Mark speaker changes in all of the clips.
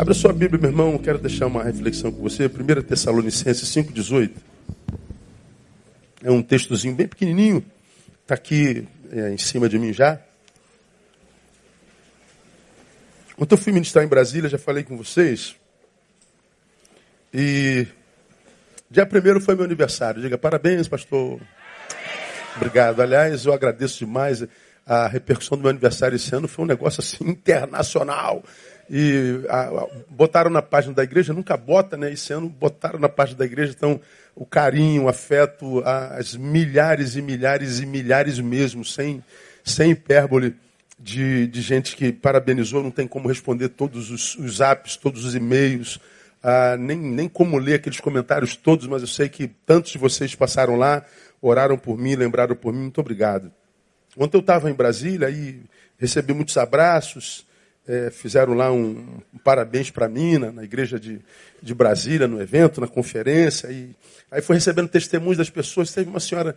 Speaker 1: Abra sua Bíblia, meu irmão. Quero deixar uma reflexão com você. 1 Tessalonicenses 5,18. É um textozinho bem pequenininho. Está aqui é, em cima de mim já. Ontem eu fui ministrar em Brasília, já falei com vocês. E dia primeiro foi meu aniversário. Diga parabéns, pastor. Obrigado. Aliás, eu agradeço demais. A repercussão do meu aniversário esse ano foi um negócio assim internacional. E a, a, botaram na página da igreja, nunca bota, né? Esse ano botaram na página da igreja, então o carinho, o afeto, as milhares e milhares e milhares mesmo, sem, sem hipérbole, de, de gente que parabenizou, não tem como responder todos os, os apps, todos os e-mails, ah, nem, nem como ler aqueles comentários todos, mas eu sei que tantos de vocês passaram lá, oraram por mim, lembraram por mim, muito obrigado. Ontem eu estava em Brasília e recebi muitos abraços, é, fizeram lá um, um parabéns para mim na, na, igreja de, de Brasília, no evento, na conferência. E aí foi recebendo testemunhos das pessoas. Teve uma senhora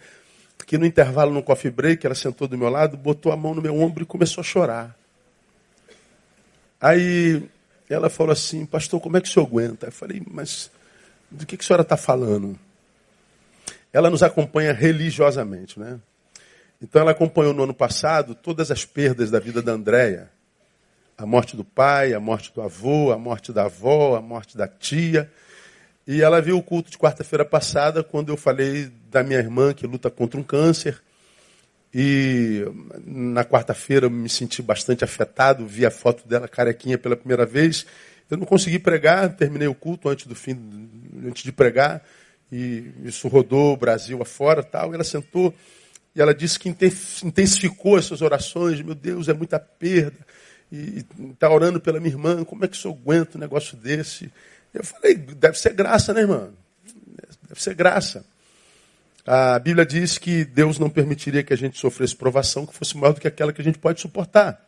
Speaker 1: que no intervalo, no coffee break, ela sentou do meu lado, botou a mão no meu ombro e começou a chorar. Aí ela falou assim, pastor, como é que o senhor aguenta? Eu falei, mas do que, que a senhora está falando? Ela nos acompanha religiosamente, né? Então ela acompanhou no ano passado todas as perdas da vida da Andréia. A morte do pai, a morte do avô, a morte da avó, a morte da tia. E ela viu o culto de quarta-feira passada, quando eu falei da minha irmã que luta contra um câncer. E na quarta-feira me senti bastante afetado, vi a foto dela carequinha pela primeira vez. Eu não consegui pregar, terminei o culto antes do fim, antes de pregar, e isso rodou o Brasil afora, tal. E ela sentou e ela disse que intensificou as suas orações. Meu Deus, é muita perda. E está orando pela minha irmã. Como é que eu aguenta um negócio desse? Eu falei, deve ser graça, né, irmã? Deve ser graça. A Bíblia diz que Deus não permitiria que a gente sofresse provação que fosse maior do que aquela que a gente pode suportar.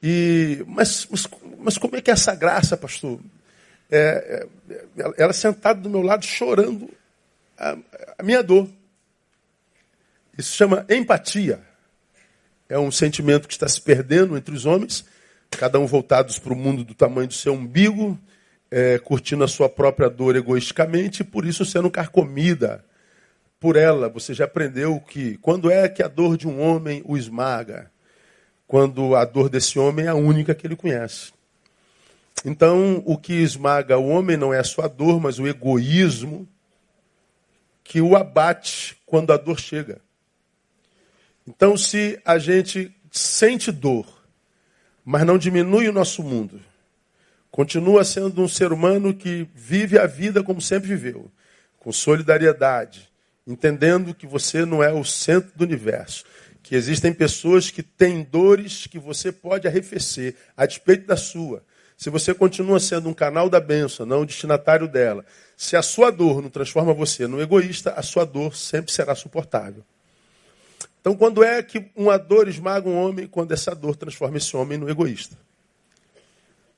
Speaker 1: E, mas, mas, mas como é que é essa graça, pastor? É, é, ela sentada do meu lado chorando a, a minha dor. Isso chama empatia. É um sentimento que está se perdendo entre os homens, cada um voltados para o mundo do tamanho do seu umbigo, é, curtindo a sua própria dor egoisticamente, e por isso sendo carcomida por ela. Você já aprendeu que quando é que a dor de um homem o esmaga? Quando a dor desse homem é a única que ele conhece. Então, o que esmaga o homem não é a sua dor, mas o egoísmo que o abate quando a dor chega. Então, se a gente sente dor, mas não diminui o nosso mundo, continua sendo um ser humano que vive a vida como sempre viveu, com solidariedade, entendendo que você não é o centro do universo, que existem pessoas que têm dores que você pode arrefecer, a despeito da sua. Se você continua sendo um canal da bênção, não o destinatário dela, se a sua dor não transforma você num egoísta, a sua dor sempre será suportável. Então, quando é que uma dor esmaga um homem? Quando essa dor transforma esse homem no egoísta.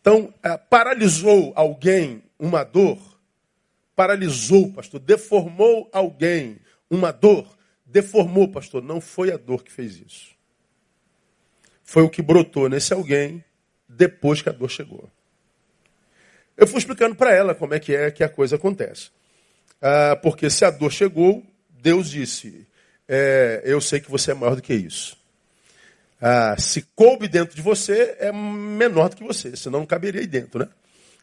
Speaker 1: Então, é, paralisou alguém uma dor, paralisou, pastor, deformou alguém uma dor, deformou, pastor. Não foi a dor que fez isso. Foi o que brotou nesse alguém depois que a dor chegou. Eu fui explicando para ela como é que é que a coisa acontece. Ah, porque se a dor chegou, Deus disse: é, eu sei que você é maior do que isso. Ah, se coube dentro de você, é menor do que você, senão não caberia aí dentro, né?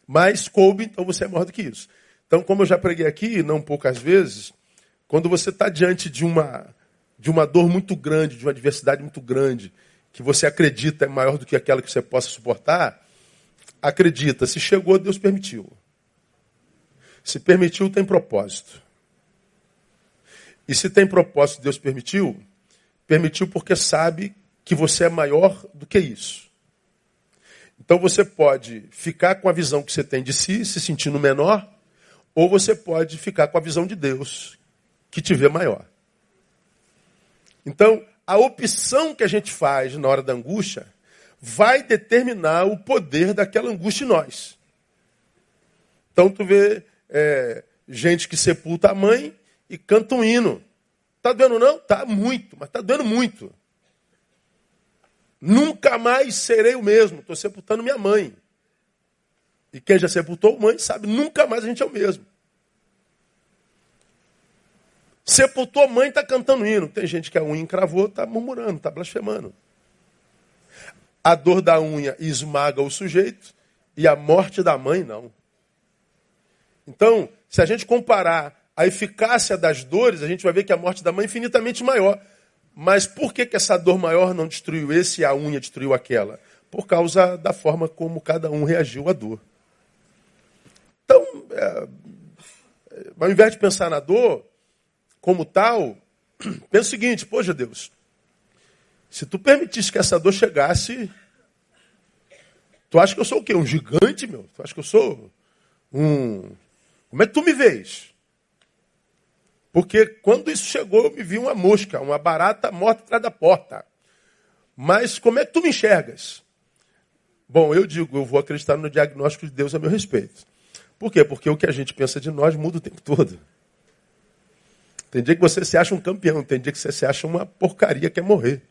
Speaker 1: Mas coube, então você é maior do que isso. Então, como eu já preguei aqui, não poucas vezes, quando você está diante de uma, de uma dor muito grande, de uma adversidade muito grande, que você acredita é maior do que aquela que você possa suportar, acredita, se chegou, Deus permitiu. Se permitiu, tem propósito. E se tem propósito, Deus permitiu, permitiu porque sabe que você é maior do que isso. Então você pode ficar com a visão que você tem de si, se sentindo menor, ou você pode ficar com a visão de Deus, que te vê maior. Então, a opção que a gente faz na hora da angústia vai determinar o poder daquela angústia em nós. Então tu vê é, gente que sepulta a mãe e canta um hino. Tá doendo não? Tá muito, mas tá doendo muito. Nunca mais serei o mesmo. Estou sepultando minha mãe. E quem já sepultou mãe sabe, nunca mais a gente é o mesmo. Sepultou mãe, está cantando hino. Tem gente que a unha encravou, está murmurando, está blasfemando. A dor da unha esmaga o sujeito e a morte da mãe não. Então, se a gente comparar a eficácia das dores, a gente vai ver que a morte da mãe é infinitamente maior. Mas por que, que essa dor maior não destruiu esse e a unha destruiu aquela? Por causa da forma como cada um reagiu à dor. Então, é, ao invés de pensar na dor como tal, pensa o seguinte: Poxa Deus, se tu permitisse que essa dor chegasse, tu acha que eu sou o quê? Um gigante, meu? Tu acha que eu sou um. Como é que tu me vês? Porque quando isso chegou, eu me vi uma mosca, uma barata morta atrás da porta. Mas como é que tu me enxergas? Bom, eu digo, eu vou acreditar no diagnóstico de Deus a meu respeito. Por quê? Porque o que a gente pensa de nós muda o tempo todo. Tem dia que você se acha um campeão, tem dia que você se acha uma porcaria que é morrer.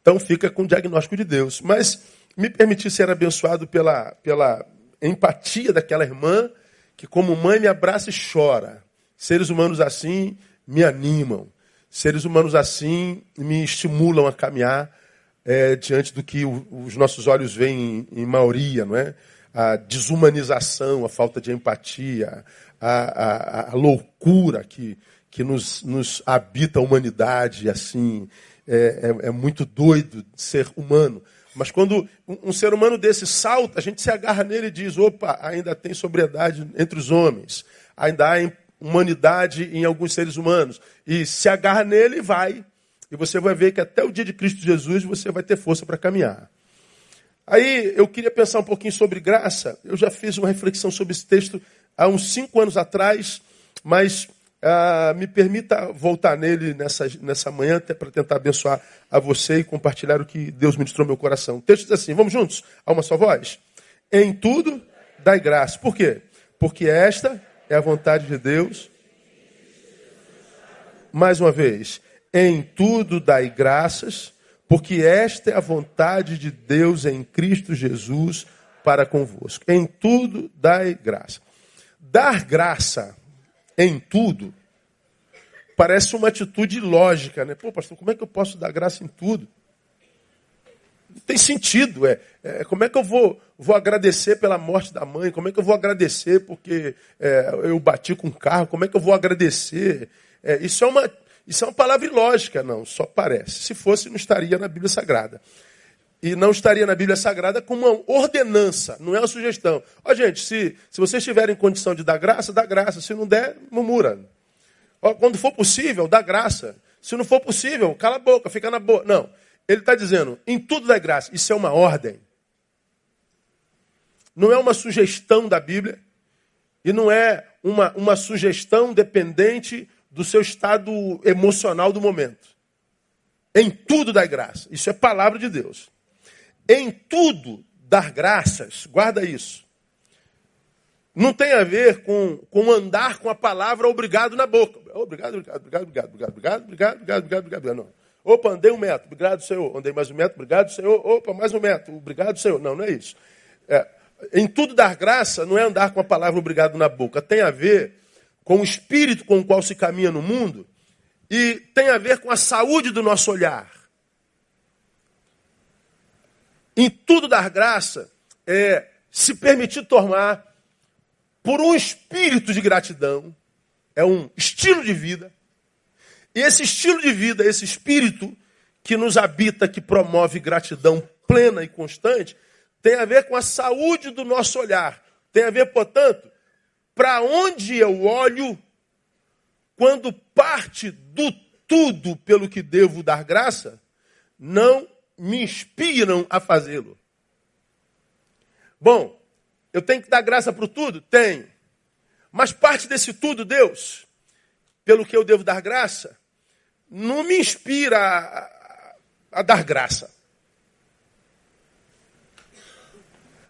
Speaker 1: Então fica com o diagnóstico de Deus. Mas me permitir ser abençoado pela, pela empatia daquela irmã que, como mãe, me abraça e chora. Seres humanos assim me animam. Seres humanos assim me estimulam a caminhar é, diante do que o, os nossos olhos veem em, em maioria, não é? A desumanização, a falta de empatia, a, a, a loucura que, que nos, nos, habita a humanidade, assim, é, é, é, muito doido ser humano. Mas quando um, um, ser humano desse salta, a gente se agarra nele e diz: opa, ainda tem sobriedade entre os homens, ainda há humanidade em alguns seres humanos. E se agarra nele e vai. E você vai ver que até o dia de Cristo Jesus você vai ter força para caminhar. Aí eu queria pensar um pouquinho sobre graça. Eu já fiz uma reflexão sobre esse texto há uns cinco anos atrás, mas ah, me permita voltar nele nessa, nessa manhã até para tentar abençoar a você e compartilhar o que Deus ministrou no meu coração. O texto diz assim: vamos juntos? A uma só voz? Em tudo dai graça. Por quê? Porque esta é a vontade de Deus. Mais uma vez, em tudo dai graças, porque esta é a vontade de Deus em Cristo Jesus para convosco. Em tudo dai graça. Dar graça em tudo parece uma atitude lógica, né? Pô, pastor, como é que eu posso dar graça em tudo? Tem sentido. É, é, como é que eu vou, vou agradecer pela morte da mãe? Como é que eu vou agradecer porque é, eu bati com o carro? Como é que eu vou agradecer? É, isso, é uma, isso é uma palavra ilógica, não, só parece. Se fosse, não estaria na Bíblia Sagrada. E não estaria na Bíblia Sagrada como uma ordenança, não é uma sugestão. Ó, gente, se, se vocês tiverem condição de dar graça, dá graça. Se não der, murmura. Ó, quando for possível, dá graça. Se não for possível, cala a boca, fica na boa. Não. Ele está dizendo, em tudo dá graça. Isso é uma ordem. Não é uma sugestão da Bíblia. E não é uma, uma sugestão dependente do seu estado emocional do momento. Em tudo dá graça. Isso é palavra de Deus. Em tudo dar graças, guarda isso. Não tem a ver com, com andar com a palavra obrigado na boca. Obrigado, obrigado, obrigado, obrigado, obrigado, obrigado, obrigado, obrigado, obrigado, obrigado. Não. Opa, andei um metro, obrigado, Senhor. Andei mais um metro, obrigado, Senhor. Opa, mais um metro, obrigado, Senhor. Não, não é isso. É, em tudo dar graça não é andar com a palavra obrigado na boca. Tem a ver com o espírito com o qual se caminha no mundo e tem a ver com a saúde do nosso olhar. Em tudo dar graça é se permitir tomar por um espírito de gratidão, é um estilo de vida e esse estilo de vida, esse espírito que nos habita, que promove gratidão plena e constante, tem a ver com a saúde do nosso olhar. Tem a ver, portanto, para onde eu olho quando parte do tudo pelo que devo dar graça, não me inspiram a fazê-lo. Bom, eu tenho que dar graça para o tudo? Tenho. Mas parte desse tudo, Deus, pelo que eu devo dar graça, não me inspira a, a dar graça.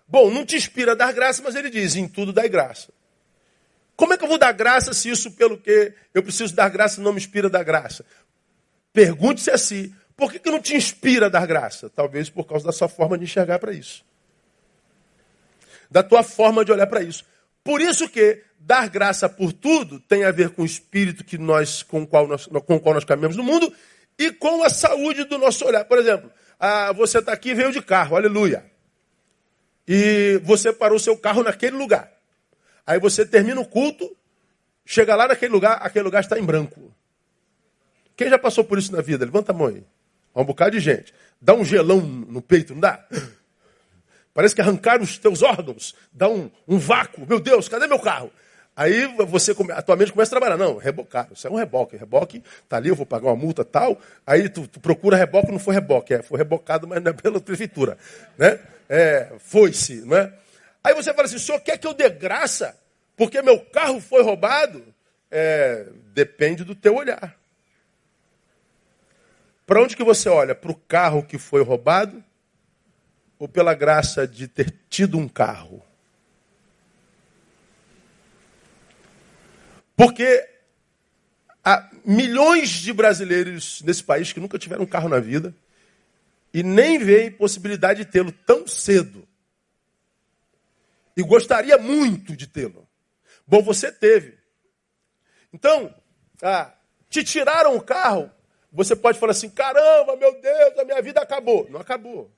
Speaker 1: Bom, não te inspira a dar graça, mas ele diz: em tudo dai graça. Como é que eu vou dar graça se isso, pelo que eu preciso dar graça, não me inspira a dar graça? Pergunte-se a si: por que, que não te inspira a dar graça? Talvez por causa da sua forma de enxergar para isso. da tua forma de olhar para isso. Por isso que dar graça por tudo tem a ver com o espírito que nós, com, o qual nós, com o qual nós caminhamos no mundo e com a saúde do nosso olhar. Por exemplo, ah, você está aqui e veio de carro, aleluia. E você parou seu carro naquele lugar. Aí você termina o culto, chega lá naquele lugar, aquele lugar está em branco. Quem já passou por isso na vida? Levanta a mão aí. um bocado de gente. Dá um gelão no peito, não dá? Parece que arrancaram os teus órgãos. Dá um, um vácuo. Meu Deus, cadê meu carro? Aí você atualmente começa a trabalhar. Não, rebocar. Isso é um reboque. Reboque tá ali, eu vou pagar uma multa tal. Aí tu, tu procura reboque, não foi reboque. É, foi rebocado, mas não é pela prefeitura. Né? É, foi-se, não é? Aí você fala assim, o senhor quer que eu dê graça porque meu carro foi roubado? É, depende do teu olhar. Para onde que você olha? Para o carro que foi roubado? Ou pela graça de ter tido um carro? Porque há milhões de brasileiros nesse país que nunca tiveram um carro na vida e nem veem possibilidade de tê-lo tão cedo. E gostaria muito de tê-lo. Bom, você teve. Então, ah, te tiraram o carro, você pode falar assim: caramba, meu Deus, a minha vida acabou. Não acabou.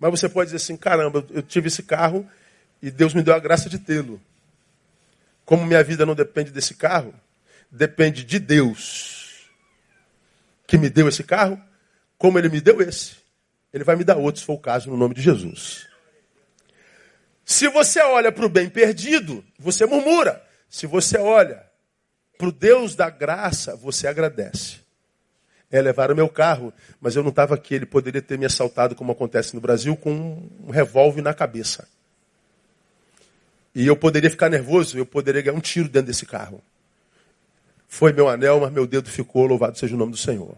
Speaker 1: Mas você pode dizer assim: caramba, eu tive esse carro e Deus me deu a graça de tê-lo. Como minha vida não depende desse carro, depende de Deus que me deu esse carro, como ele me deu esse, ele vai me dar outro, se for o caso, no nome de Jesus. Se você olha para o bem perdido, você murmura. Se você olha para o Deus da graça, você agradece. É levar o meu carro, mas eu não estava aqui. Ele poderia ter me assaltado, como acontece no Brasil, com um revólver na cabeça. E eu poderia ficar nervoso, eu poderia ganhar um tiro dentro desse carro. Foi meu anel, mas meu dedo ficou, louvado seja o nome do Senhor.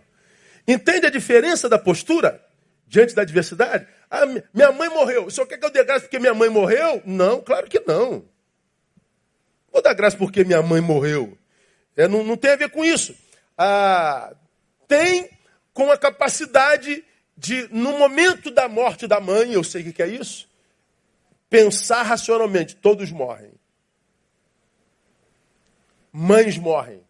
Speaker 1: Entende a diferença da postura diante da adversidade? Ah, minha mãe morreu. O senhor quer que eu dê graça porque minha mãe morreu? Não, claro que não. Vou dar graça porque minha mãe morreu. É, não, não tem a ver com isso. Ah, tem com a capacidade de, no momento da morte da mãe, eu sei o que é isso, pensar racionalmente, todos morrem. Mães morrem.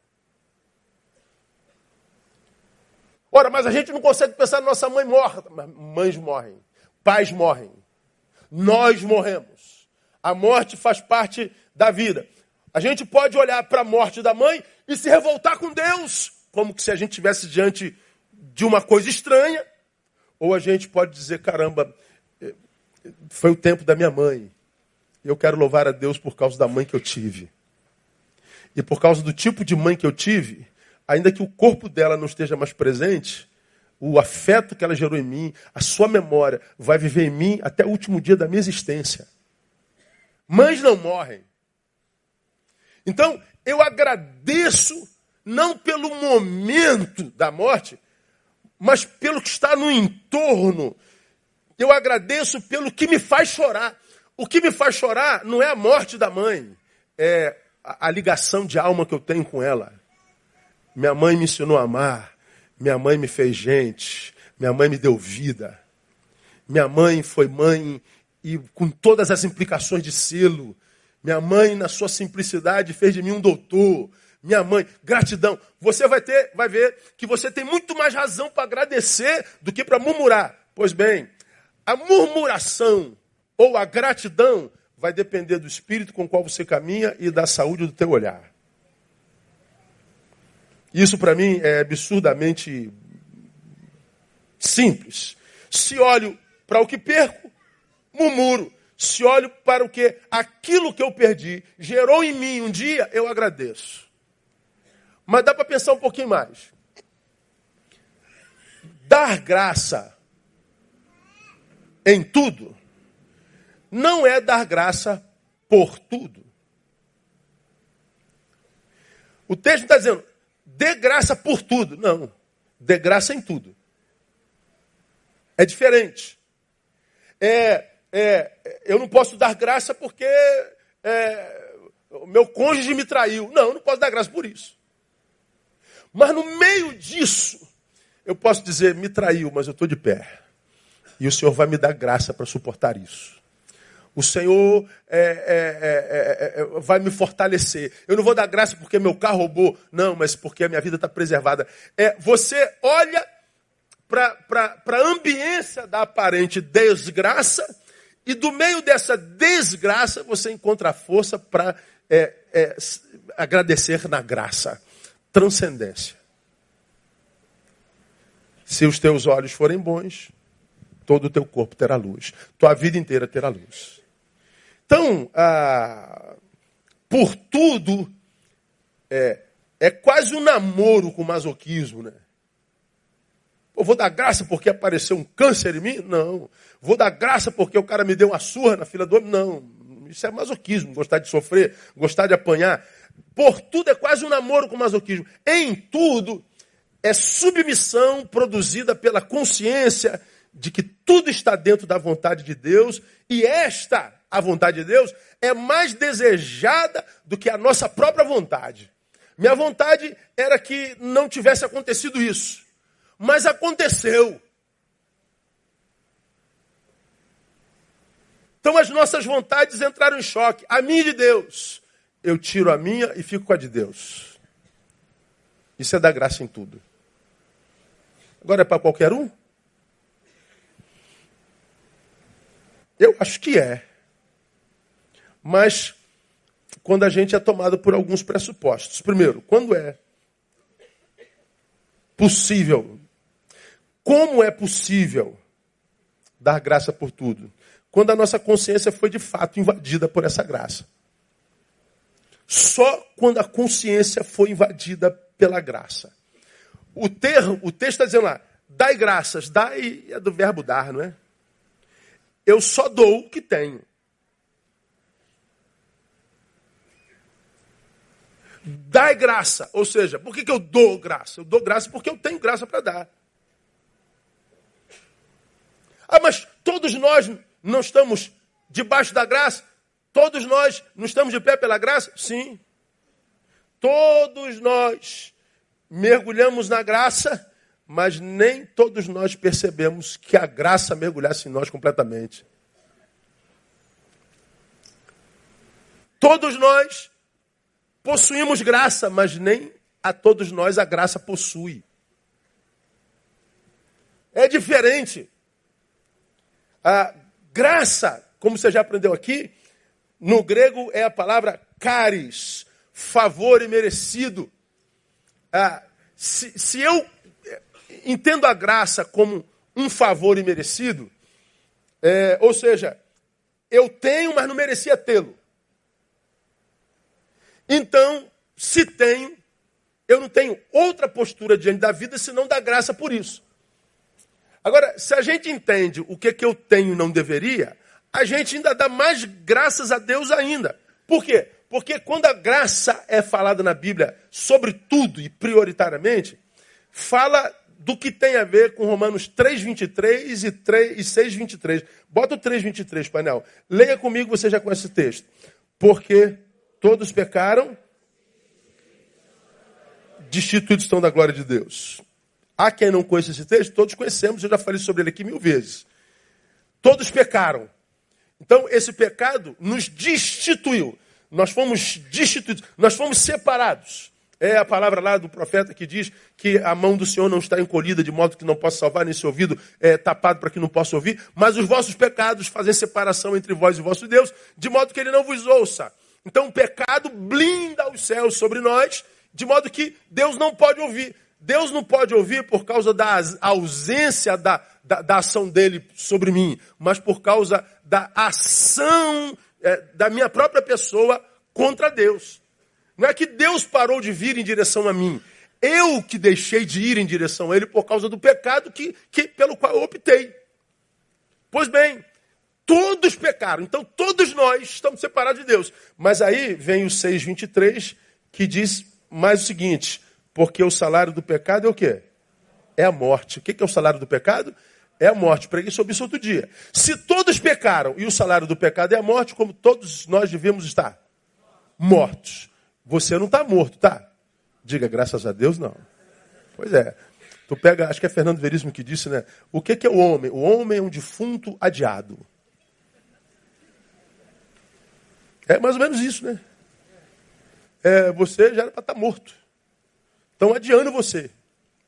Speaker 1: Ora, mas a gente não consegue pensar na nossa mãe morta. Mães morrem. Pais morrem. Nós morremos. A morte faz parte da vida. A gente pode olhar para a morte da mãe e se revoltar com Deus, como se a gente estivesse diante de uma coisa estranha. Ou a gente pode dizer: caramba, foi o tempo da minha mãe. Eu quero louvar a Deus por causa da mãe que eu tive. E por causa do tipo de mãe que eu tive, ainda que o corpo dela não esteja mais presente, o afeto que ela gerou em mim, a sua memória, vai viver em mim até o último dia da minha existência. Mães não morrem. Então, eu agradeço não pelo momento da morte, mas pelo que está no entorno eu agradeço pelo que me faz chorar. O que me faz chorar não é a morte da mãe, é a, ligação de alma que eu tenho com ela. Minha mãe me ensinou a amar, minha mãe me fez gente, minha mãe me deu vida. Minha mãe foi mãe e com todas as implicações de selo. Minha mãe, na sua simplicidade, fez de mim um doutor. Minha mãe, gratidão. Você vai ter, vai ver que você tem muito mais razão para agradecer do que para murmurar. Pois bem, a murmuração ou a gratidão vai depender do espírito com o qual você caminha e da saúde do teu olhar. Isso para mim é absurdamente simples. Se olho para o que perco, murmuro. Se olho para o que aquilo que eu perdi gerou em mim um dia, eu agradeço. Mas dá para pensar um pouquinho mais. Dar graça em tudo, não é dar graça por tudo. O texto está dizendo, dê graça por tudo. Não, dê graça em tudo. É diferente. É, é, eu não posso dar graça porque é, o meu cônjuge me traiu. Não, eu não posso dar graça por isso. Mas no meio disso, eu posso dizer, me traiu, mas eu estou de pé. E o Senhor vai me dar graça para suportar isso. O Senhor é, é, é, vai me fortalecer. Eu não vou dar graça porque meu carro roubou. Não, mas porque a minha vida está preservada. É, você olha para a ambiência da aparente desgraça e do meio dessa desgraça você encontra a força para agradecer na graça. Transcendência. Se os teus olhos forem bons, todo o teu corpo terá luz. Tua vida inteira terá luz. Então, ah, por tudo, é, é quase um namoro com masoquismo, né? Vou dar graça porque apareceu um câncer em mim? Não. Vou dar graça porque o cara me deu uma surra na fila do homem? Não. Isso é masoquismo, gostar de sofrer, gostar de apanhar. Por tudo é quase um namoro com masoquismo. Em tudo é submissão produzida pela consciência de que tudo está dentro da vontade de Deus e esta, a vontade de Deus, é mais desejada do que a nossa própria vontade. Minha vontade era que não tivesse acontecido isso, mas aconteceu. Então as nossas vontades entraram em choque. A minha de Deus. Eu tiro a minha e fico com a de Deus. Isso é dar graça em tudo. Agora é para qualquer um? Eu acho que é. Mas quando a gente é tomado por alguns pressupostos. Primeiro, quando é possível? Como é possível dar graça por tudo? Quando a nossa consciência foi de fato invadida por essa graça. Só quando a consciência foi invadida pela graça. O, o texto está dizendo lá, dai graças. Dai é do verbo dar, não é? Eu só dou o que tenho. Dai graça. Ou seja, por que, que eu dou graça? Eu dou graça porque eu tenho graça para dar. Ah, mas todos nós não estamos debaixo da graça? Todos nós não estamos de pé pela graça? Sim. Todos nós mergulhamos na graça, mas nem todos nós percebemos que a graça mergulhasse em nós completamente. Todos nós possuímos graça, mas nem a todos nós a graça possui. É diferente. A graça, como você já aprendeu aqui, no grego é a palavra caris, favor e merecido. Ah, se, se eu eh, entendo a graça como um favor imerecido, é, ou seja, eu tenho, mas não merecia tê-lo. Então, se tenho, eu não tenho outra postura diante da vida senão dar graça por isso. Agora, se a gente entende o que, que eu tenho e não deveria, a gente ainda dá mais graças a Deus ainda. Por quê? Porque quando a graça é falada na Bíblia sobre tudo e prioritariamente, fala do que tem a ver com Romanos 3:23 e, 3, e 6:23. Bota o 3:23, painel. Leia comigo, você já conhece o texto. Porque todos pecaram, destituídos estão da glória de Deus. Há quem não conheça esse texto, todos conhecemos, eu já falei sobre ele aqui mil vezes. Todos pecaram. Então, esse pecado nos destituiu nós fomos destituídos, nós fomos separados. É a palavra lá do profeta que diz que a mão do Senhor não está encolhida de modo que não possa salvar, nem seu ouvido é, tapado para que não possa ouvir, mas os vossos pecados fazem separação entre vós e vosso Deus, de modo que ele não vos ouça. Então o pecado blinda os céus sobre nós, de modo que Deus não pode ouvir. Deus não pode ouvir por causa da ausência da, da, da ação dele sobre mim, mas por causa da ação é, da minha própria pessoa contra Deus. Não é que Deus parou de vir em direção a mim. Eu que deixei de ir em direção a Ele por causa do pecado que, que, pelo qual eu optei. Pois bem, todos pecaram. Então todos nós estamos separados de Deus. Mas aí vem o 6,23 que diz mais o seguinte: porque o salário do pecado é o quê? É a morte. O que é o salário do pecado? É a morte. Preguei sobre isso outro dia. Se todos pecaram e o salário do pecado é a morte, como todos nós devemos estar? Mortos. Você não está morto, tá? Diga, graças a Deus, não. Pois é. Tu pega, acho que é Fernando Veríssimo que disse, né? O que, que é o homem? O homem é um defunto adiado. É mais ou menos isso, né? É, você já era para estar tá morto. Estão adiando você.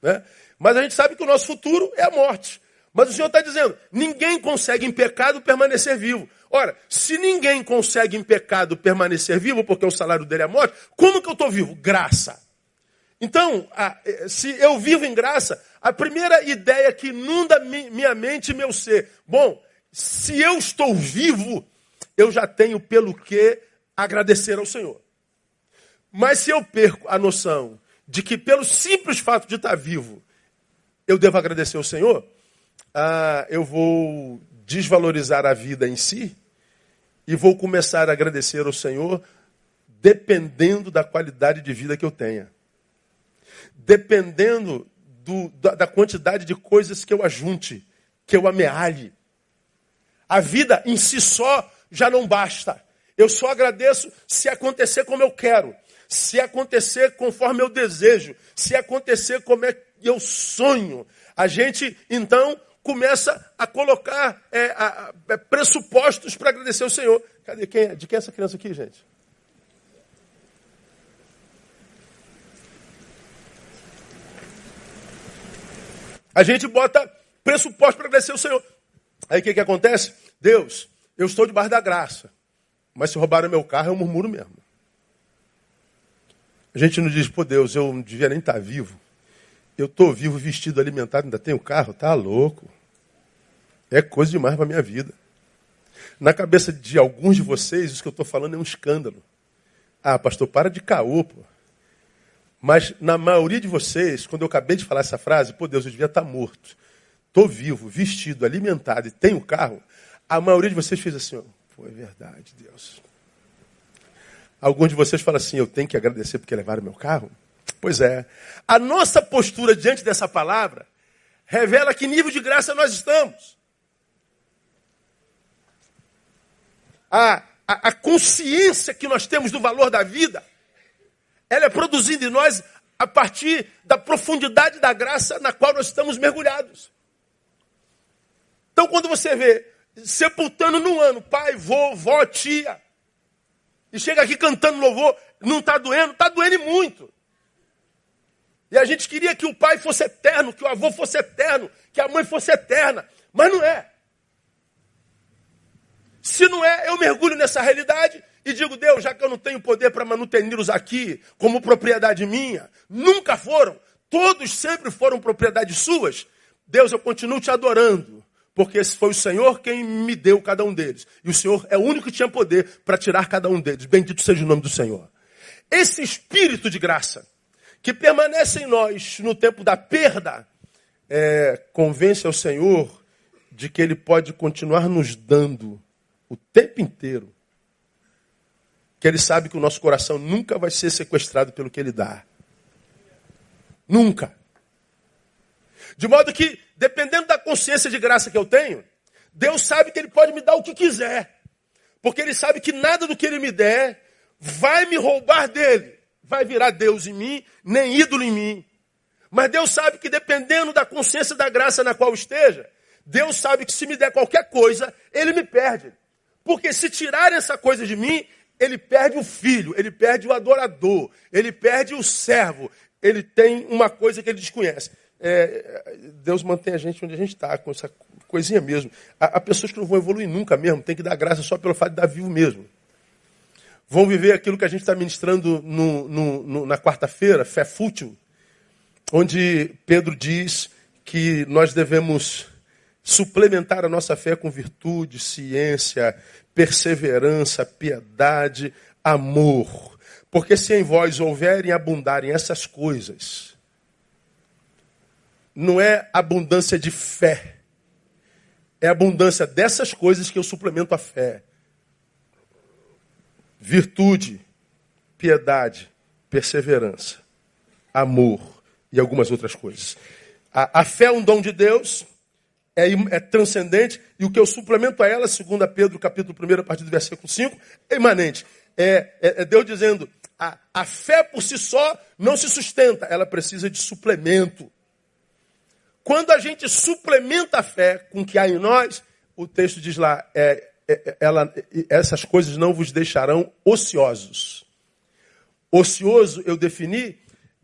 Speaker 1: Né? Mas a gente sabe que o nosso futuro é a morte. Mas o Senhor está dizendo: ninguém consegue em pecado permanecer vivo. Ora, se ninguém consegue em pecado permanecer vivo, porque o salário dele é a morte, como que eu estou vivo? Graça. Então, eh, se eu vivo em graça, a primeira ideia que inunda minha mente e meu ser, bom, se eu estou vivo, eu já tenho pelo que agradecer ao Senhor. Mas se eu perco a noção de que pelo simples fato de estar vivo, eu devo agradecer ao Senhor, ah, eu vou desvalorizar a vida em si e vou começar a agradecer ao Senhor dependendo da qualidade de vida que eu tenha dependendo do, da, da quantidade de coisas que eu ajunte, que eu amealhe. A vida em si só já não basta. Eu só agradeço se acontecer como eu quero, se acontecer conforme eu desejo, se acontecer como é eu sonho. A gente, então, começa a colocar é, a, a, pressupostos para agradecer ao Senhor. Cadê quem, é? de quem é essa criança aqui, gente? A gente bota pressuposto para agradecer o Senhor. Aí o que, que acontece? Deus, eu estou debaixo da graça. Mas se roubaram meu carro, eu murmuro mesmo. A gente não diz, pô Deus, eu não devia nem estar vivo. Eu estou vivo, vestido, alimentado, ainda tenho carro, tá louco. É coisa demais para minha vida. Na cabeça de alguns de vocês, isso que eu estou falando é um escândalo. Ah, pastor, para de caô, pô. Mas na maioria de vocês, quando eu acabei de falar essa frase, pô Deus, eu devia estar morto. Estou vivo, vestido, alimentado e tenho carro. A maioria de vocês fez assim, ó, pô, é verdade, Deus. Alguns de vocês falam assim, eu tenho que agradecer porque levaram meu carro? Pois é. A nossa postura diante dessa palavra revela que nível de graça nós estamos. A, a, a consciência que nós temos do valor da vida ela é produzida em nós a partir da profundidade da graça na qual nós estamos mergulhados. Então, quando você vê sepultando no ano, pai, vô, vó, tia, e chega aqui cantando louvor, não está doendo? Está doendo muito. E a gente queria que o pai fosse eterno, que o avô fosse eterno, que a mãe fosse eterna, mas não é. Se não é, eu mergulho nessa realidade e digo, Deus, já que eu não tenho poder para manutê-los aqui como propriedade minha, nunca foram, todos sempre foram propriedades suas, Deus, eu continuo te adorando, porque esse foi o Senhor quem me deu cada um deles. E o Senhor é o único que tinha poder para tirar cada um deles. Bendito seja o nome do Senhor. Esse espírito de graça, que permanece em nós no tempo da perda, é, convence ao Senhor de que Ele pode continuar nos dando o tempo inteiro que ele sabe que o nosso coração nunca vai ser sequestrado pelo que ele dá. Nunca. De modo que, dependendo da consciência de graça que eu tenho, Deus sabe que ele pode me dar o que quiser. Porque ele sabe que nada do que ele me der vai me roubar dele. Vai virar Deus em mim, nem ídolo em mim. Mas Deus sabe que dependendo da consciência da graça na qual esteja, Deus sabe que se me der qualquer coisa, ele me perde. Porque se tirar essa coisa de mim, ele perde o filho, ele perde o adorador, ele perde o servo. Ele tem uma coisa que ele desconhece. É, Deus mantém a gente onde a gente está, com essa coisinha mesmo. Há, há, pessoas que não vão evoluir nunca mesmo, tem que dar graça só pelo fato de dar vivo mesmo. Vão viver aquilo que a gente está ministrando no, no, no, na quarta-feira, fé fútil, onde Pedro diz que nós devemos suplementar a nossa fé com virtude, ciência, perseverança, piedade, amor. Porque se em vós houverem abundarem essas coisas, não é abundância de fé, é abundância dessas coisas que eu suplemento a fé. Virtude, piedade, perseverança, amor e algumas outras coisas. A, a fé é um dom de Deus, é, é, transcendente, e o que eu suplemento a ela, segundo Pedro, capítulo 1, a partir do versículo 5, é imanente. É, é, é Deus dizendo, a, a fé por si só não se sustenta, ela precisa de suplemento. Quando a gente suplementa a fé com o que há em nós, o texto diz lá, é, é, ela, essas coisas não vos deixarão ociosos. Ocioso eu defini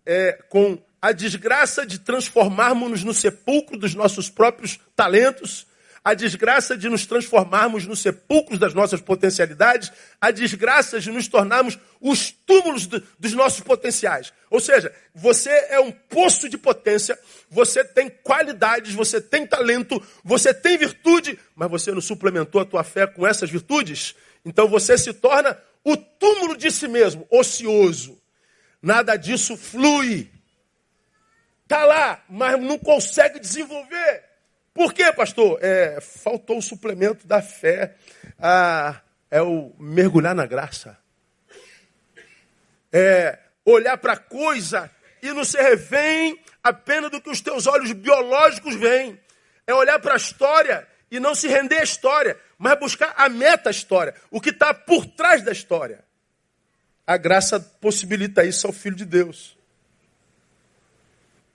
Speaker 1: é, com a desgraça de transformarmos-nos no sepulcro dos nossos próprios talentos, a desgraça de nos transformarmos no sepulcro das nossas potencialidades, a desgraça de nos tornarmos os túmulos do, dos nossos potenciais. Ou seja, você é um poço de potência, você tem qualidades, você tem talento, você tem virtude, mas você não suplementou a tua fé com essas virtudes, então você se torna o túmulo de si mesmo, ocioso. Nada disso flui. Está lá, mas não consegue desenvolver. Por quê, pastor? É, faltou o suplemento da fé. Ah, é o mergulhar na graça. É olhar para a coisa e não se revém apenas do que os teus olhos biológicos veem. É olhar para a história e não se render à história, mas buscar a meta-história, o que está por trás da história. A graça possibilita isso ao Filho de Deus.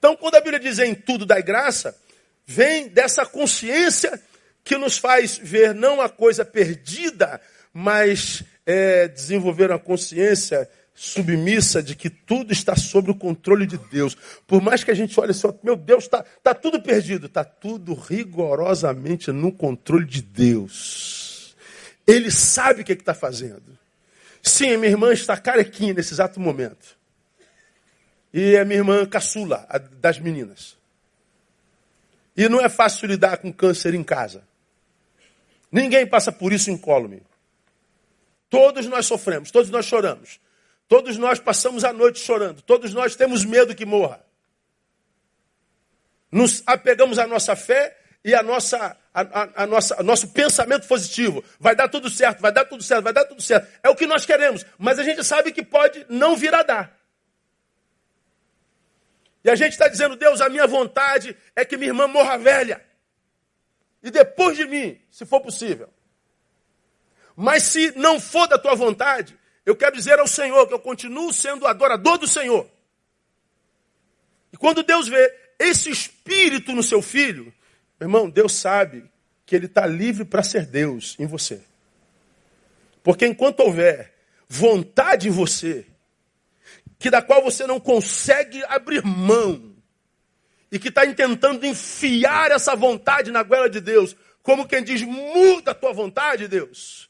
Speaker 1: Então, quando a Bíblia diz em tudo da graça, vem dessa consciência que nos faz ver não a coisa perdida, mas é, desenvolver uma consciência submissa de que tudo está sob o controle de Deus. Por mais que a gente olhe assim, meu Deus, está tá tudo perdido, está tudo rigorosamente no controle de Deus. Ele sabe o que é está fazendo. Sim, minha irmã está carequinha nesse exato momento. E é minha irmã caçula, das meninas. E não é fácil lidar com câncer em casa. Ninguém passa por isso incólume. Todos nós sofremos, todos nós choramos. Todos nós passamos a noite chorando. Todos nós temos medo que morra. Nos apegamos à nossa fé e à nossa, a, nossa, ao nosso pensamento positivo. Vai dar tudo certo, vai dar tudo certo, vai dar tudo certo. É o que nós queremos. Mas a gente sabe que pode não vir a dar. E a gente está dizendo, Deus, a minha vontade é que minha irmã morra velha. E depois de mim, se for possível. Mas se não for da tua vontade, eu quero dizer ao Senhor que eu continuo sendo adorador do Senhor. E quando Deus vê esse espírito no seu filho, meu irmão, Deus sabe que ele está livre para ser Deus em você. Porque enquanto houver vontade em você, que da qual você não consegue abrir mão, e que está tentando enfiar essa vontade na goela de Deus, como quem diz, muda a tua vontade, Deus.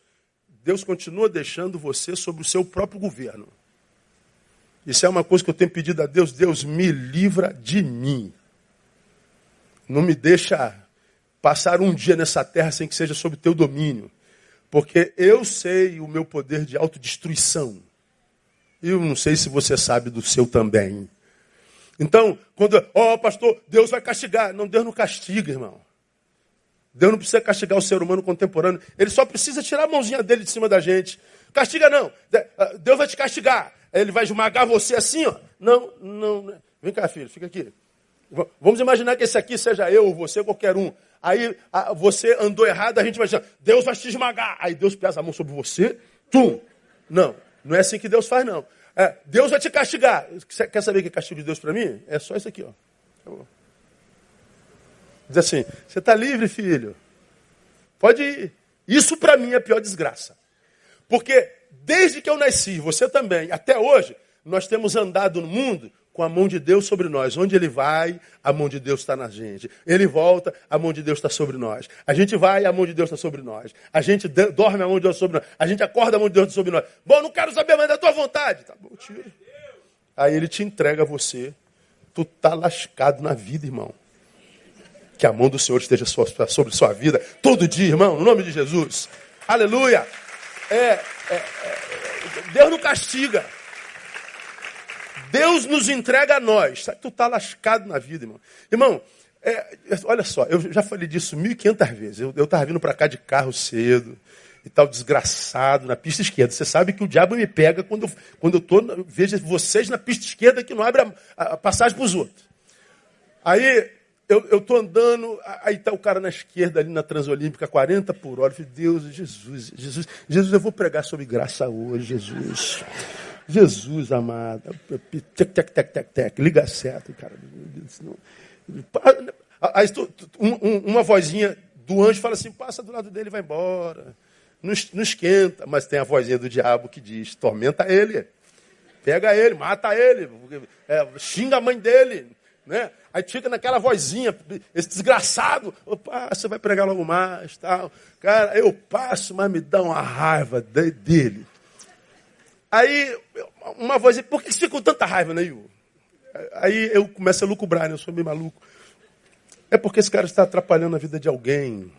Speaker 1: Deus continua deixando você sobre o seu próprio governo. Isso é uma coisa que eu tenho pedido a Deus, Deus me livra de mim. Não me deixa passar um dia nessa terra sem que seja sob teu domínio. Porque eu sei o meu poder de autodestruição. E eu não sei se você sabe do seu também. Então, quando, ó oh, pastor, Deus vai castigar. Não, Deus não castiga, irmão. Deus não precisa castigar o ser humano contemporâneo. Ele só precisa tirar a mãozinha dele de cima da gente. Castiga não. Ah, Deus vai te castigar. Ele vai esmagar você assim, ó. Não, não. Vem cá, filho, fica aqui. Vamos imaginar que esse aqui seja eu, você, qualquer um. Aí você andou errado, a gente vai dizer, Deus vai te esmagar. Aí Deus pesa a mão sobre você, tum. Não, não é assim que Deus faz, não. É, Deus vai te castigar. Quer saber o que é castigo de Deus para mim? É só isso aqui, ó. Acabou. Diz assim: você está livre, filho. Pode ir. Isso para mim é a pior desgraça. Porque desde que eu nasci, você também, até hoje, nós temos andado no mundo com a mão de Deus sobre nós. Onde ele vai, a mão de Deus está na gente. Ele volta, a mão de Deus está sobre nós. A gente vai, a mão de Deus está sobre nós. A gente dorme, a mão de Deus está sobre nós. A gente acorda, a mão de Deus está sobre nós. Bom, não quero saber mais da tua vontade. Tá bom, tiro. Aí ele te entrega a você. Tu tá lascado na vida, irmão. Que a mão do Senhor esteja sobre sua vida todo dia, irmão, no nome de Jesus. Aleluia. É, é, é, Deus não castiga. Deus nos entrega a nós. Tu está lascado na vida, irmão. Irmão, é, olha só, eu já falei disso 1.500 vezes. Eu estava vindo para cá de carro cedo e tal, desgraçado, na pista esquerda. Você sabe que o diabo me pega quando eu, quando eu tô, vejo vocês na pista esquerda que não abre a, a passagem para os outros. Aí eu estou andando, aí está o cara na esquerda ali na Transolímpica, 40 por hora. Eu falei, Deus, Jesus, Jesus, Jesus, eu vou pregar sobre graça hoje, Jesus. Jesus amado. Tec, tec, tec, tec, tec. Liga certo, cara. Aí uma vozinha do anjo fala assim: passa do lado dele e vai embora. não, esquenta, mas tem a vozinha do diabo que diz: tormenta ele, pega ele, mata ele, é, xinga a mãe dele. Né? Aí fica naquela vozinha, esse desgraçado, opa, você vai pregar logo mais, tal. Cara, eu passo, mas me dá uma raiva dele. Aí, uma vozinha, por que você fica com tanta raiva, né, Igor? Aí eu começo a lucubrar, né? Eu sou meio maluco. É porque esse cara está atrapalhando a vida de alguém.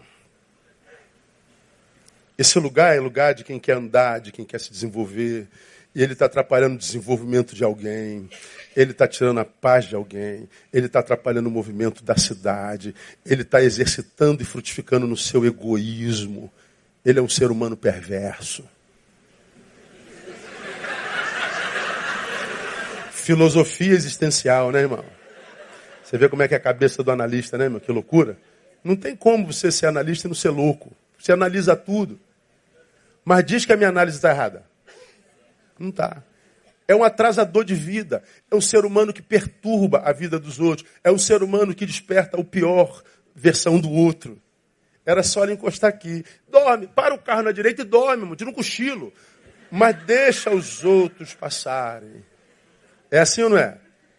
Speaker 1: Esse lugar é lugar de quem quer andar, de quem quer se desenvolver. E ele está atrapalhando o desenvolvimento de alguém. Ele está tirando a paz de alguém. Ele está atrapalhando o movimento da cidade. Ele está exercitando e frutificando no seu egoísmo. Ele é um ser humano perverso. Filosofia existencial, né, irmão? Você vê como é que é a cabeça do analista, né, irmão? Que loucura. Não tem como você ser analista e não ser louco. Você analisa tudo. Mas diz que a minha análise está errada. Não está. É um atrasador de vida. É um ser humano que perturba a vida dos outros. É um ser humano que desperta o pior versão do outro. Era só ele encostar aqui. Dorme, para o carro na direita e dorme, tira um cochilo. Mas deixa os outros passarem. É assim ou não é?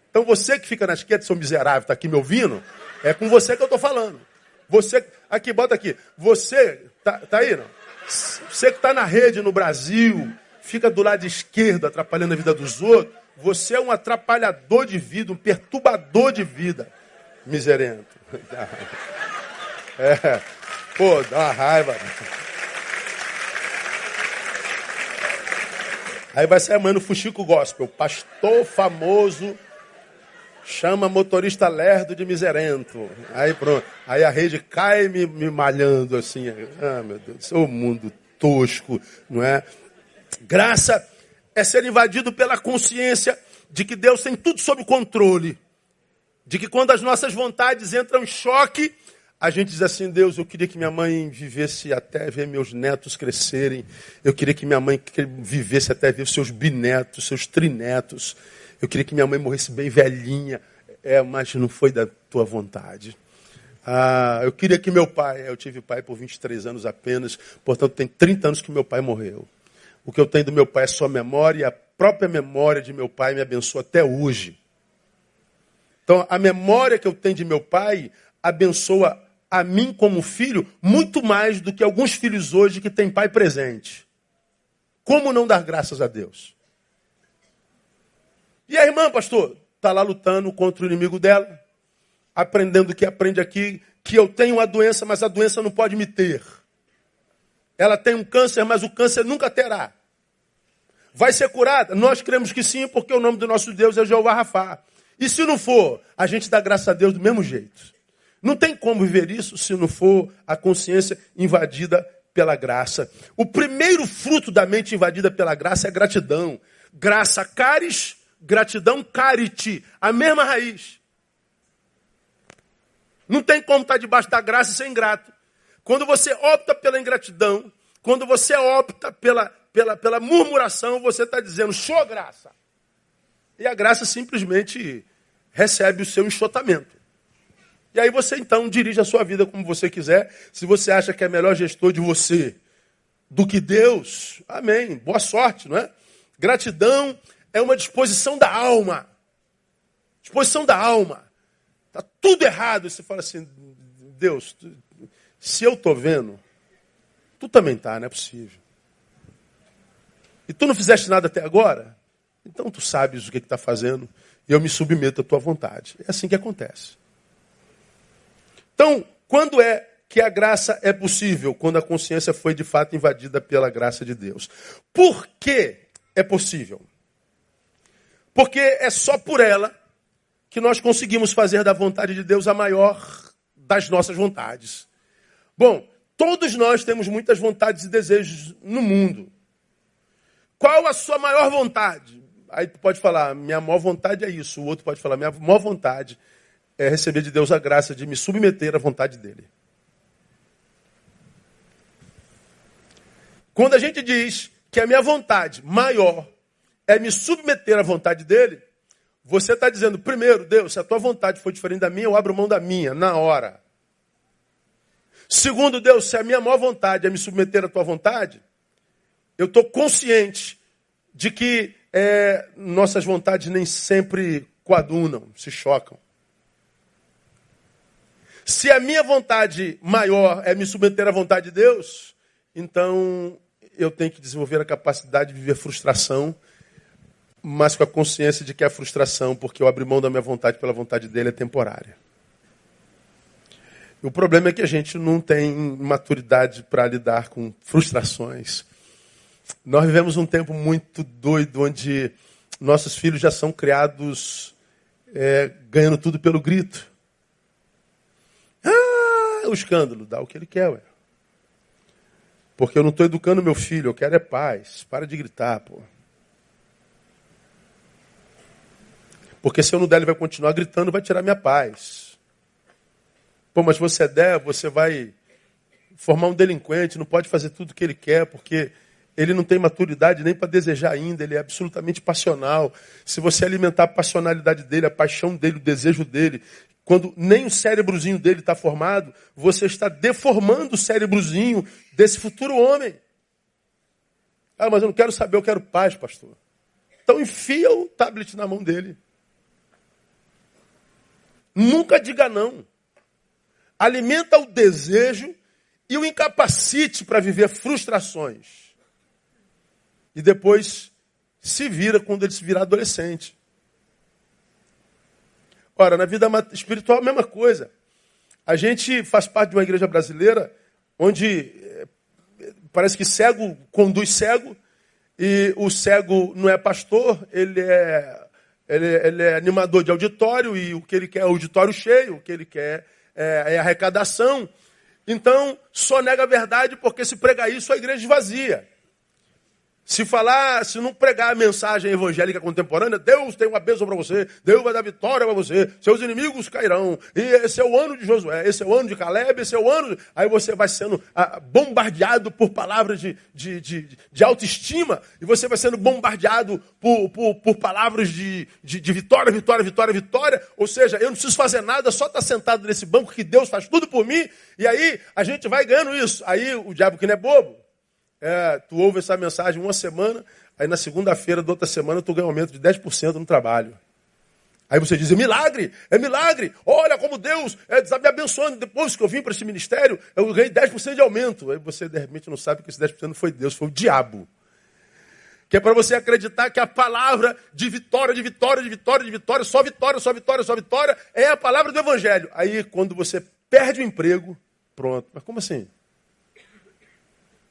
Speaker 1: Então você que fica na esquerda, seu miserável, está aqui me ouvindo, é com você que eu estou falando. Você, aqui, bota aqui. Você, tá, tá aí, não? Você que está na rede no Brasil, fica do lado esquerdo atrapalhando a vida dos outros, você é um atrapalhador de vida, um perturbador de vida. Miserento. É, pô, dá uma raiva. Aí vai sair amanhã no Fuxico Gospel. Pastor famoso chama motorista lerdo de miserento. Aí pronto. Aí a rede cai me, me malhando assim. Ah, meu Deus, o mundo tosco, não é? Graça é ser invadido pela consciência de que Deus tem tudo sob controle. De que quando as nossas vontades entram em choque, a gente diz assim, Deus, eu queria que minha mãe vivesse até ver meus netos crescerem. Eu queria que minha mãe vivesse até ver seus binetos, seus trinetos. Eu queria que minha mãe morresse bem velhinha. É, mas não foi da tua vontade. Ah, eu queria que meu pai, eu tive pai por 23 anos apenas, portanto tem 30 anos que meu pai morreu. O que eu tenho do meu pai é só memória, e a própria memória de meu pai me abençoa até hoje. Então, a memória que eu tenho de meu pai abençoa a mim como filho muito mais do que alguns filhos hoje que têm pai presente. Como não dar graças a Deus? E a irmã, pastor, está lá lutando contra o inimigo dela, aprendendo o que aprende aqui, que eu tenho uma doença, mas a doença não pode me ter. Ela tem um câncer, mas o câncer nunca terá. Vai ser curada? Nós cremos que sim, porque o nome do nosso Deus é Jeová Rafá. E se não for, a gente dá graças a Deus do mesmo jeito. Não tem como viver isso se não for a consciência invadida pela graça. O primeiro fruto da mente invadida pela graça é gratidão. Graça caris, gratidão carite, a mesma raiz. Não tem como estar debaixo da graça e ser ingrato. Quando você opta pela ingratidão, quando você opta pela, pela, pela murmuração, você está dizendo, show graça. E a graça simplesmente recebe o seu enxotamento. E aí você então dirige a sua vida como você quiser. Se você acha que é melhor gestor de você do que Deus, amém. Boa sorte, não é? Gratidão é uma disposição da alma. Disposição da alma. Está tudo errado. Você fala assim, Deus, se eu estou vendo, tu também está, não é possível. E tu não fizeste nada até agora? Então tu sabes o que está fazendo e eu me submeto à tua vontade. É assim que acontece. Então, quando é que a graça é possível? Quando a consciência foi de fato invadida pela graça de Deus. Por que é possível? Porque é só por ela que nós conseguimos fazer da vontade de Deus a maior das nossas vontades. Bom, todos nós temos muitas vontades e desejos no mundo. Qual a sua maior vontade? Aí tu pode falar, minha maior vontade é isso. O outro pode falar, minha maior vontade é receber de Deus a graça de me submeter à vontade dele. Quando a gente diz que a minha vontade maior é me submeter à vontade dele, você está dizendo, primeiro, Deus, se a tua vontade for diferente da minha, eu abro mão da minha, na hora. Segundo Deus, se a minha maior vontade é me submeter à tua vontade, eu estou consciente de que é, nossas vontades nem sempre coadunam, se chocam. Se a minha vontade maior é me submeter à vontade de Deus, então eu tenho que desenvolver a capacidade de viver frustração, mas com a consciência de que a frustração, porque eu abri mão da minha vontade pela vontade dele, é temporária. O problema é que a gente não tem maturidade para lidar com frustrações. Nós vivemos um tempo muito doido onde nossos filhos já são criados é, ganhando tudo pelo grito. O escândalo, dá o que ele quer, ué. Porque eu não estou educando meu filho, eu quero é paz. Para de gritar, pô. Porque se eu não der, ele vai continuar gritando, vai tirar minha paz. Pô, mas você der, você vai formar um delinquente, não pode fazer tudo o que ele quer, porque ele não tem maturidade nem para desejar ainda, ele é absolutamente passional. Se você alimentar a passionalidade dele, a paixão dele, o desejo dele, quando nem o cérebrozinho dele está formado, você está deformando o cérebrozinho desse futuro homem. Ah, mas eu não quero saber, eu quero paz, pastor. Então enfia o tablet na mão dele. Nunca diga não. Alimenta o desejo e o incapacite para viver frustrações e depois se vira quando ele se virar adolescente. Ora, na vida espiritual a mesma coisa. A gente faz parte de uma igreja brasileira onde eh, parece que cego conduz cego e o cego não é pastor, ele é, ele, ele é animador de auditório e o que ele quer é auditório cheio, o que ele quer é, é arrecadação. Então, só nega a verdade porque se pregar isso a igreja esvazia. Se falar, se não pregar a mensagem evangélica contemporânea, Deus tem uma bênção para você, Deus vai dar vitória para você, seus inimigos cairão. E esse é o ano de Josué, esse é o ano de Caleb, esse é o ano. Aí você vai sendo ah, bombardeado por palavras de, de, de, de, autoestima, e você vai sendo bombardeado por, por, por palavras de, de, de, vitória, vitória, vitória, vitória. Ou seja, eu não preciso fazer nada, só estar tá sentado nesse banco que Deus faz tudo por mim, e aí a gente vai ganhando isso. Aí o diabo que não é bobo é, tu ouve essa mensagem uma semana, aí na segunda-feira da outra semana tu ganha um aumento de 10% no trabalho. Aí você diz, é milagre, é milagre, olha como Deus é, me abençoando. Depois que eu vim para esse ministério, eu ganhei 10% de aumento. Aí você de repente não sabe que esse 10% não foi Deus, foi o diabo. Que é para você acreditar que a palavra de vitória, de vitória, de vitória, de vitória, só vitória, só vitória, só vitória, é a palavra do Evangelho. Aí quando você perde o emprego, pronto. Mas como assim?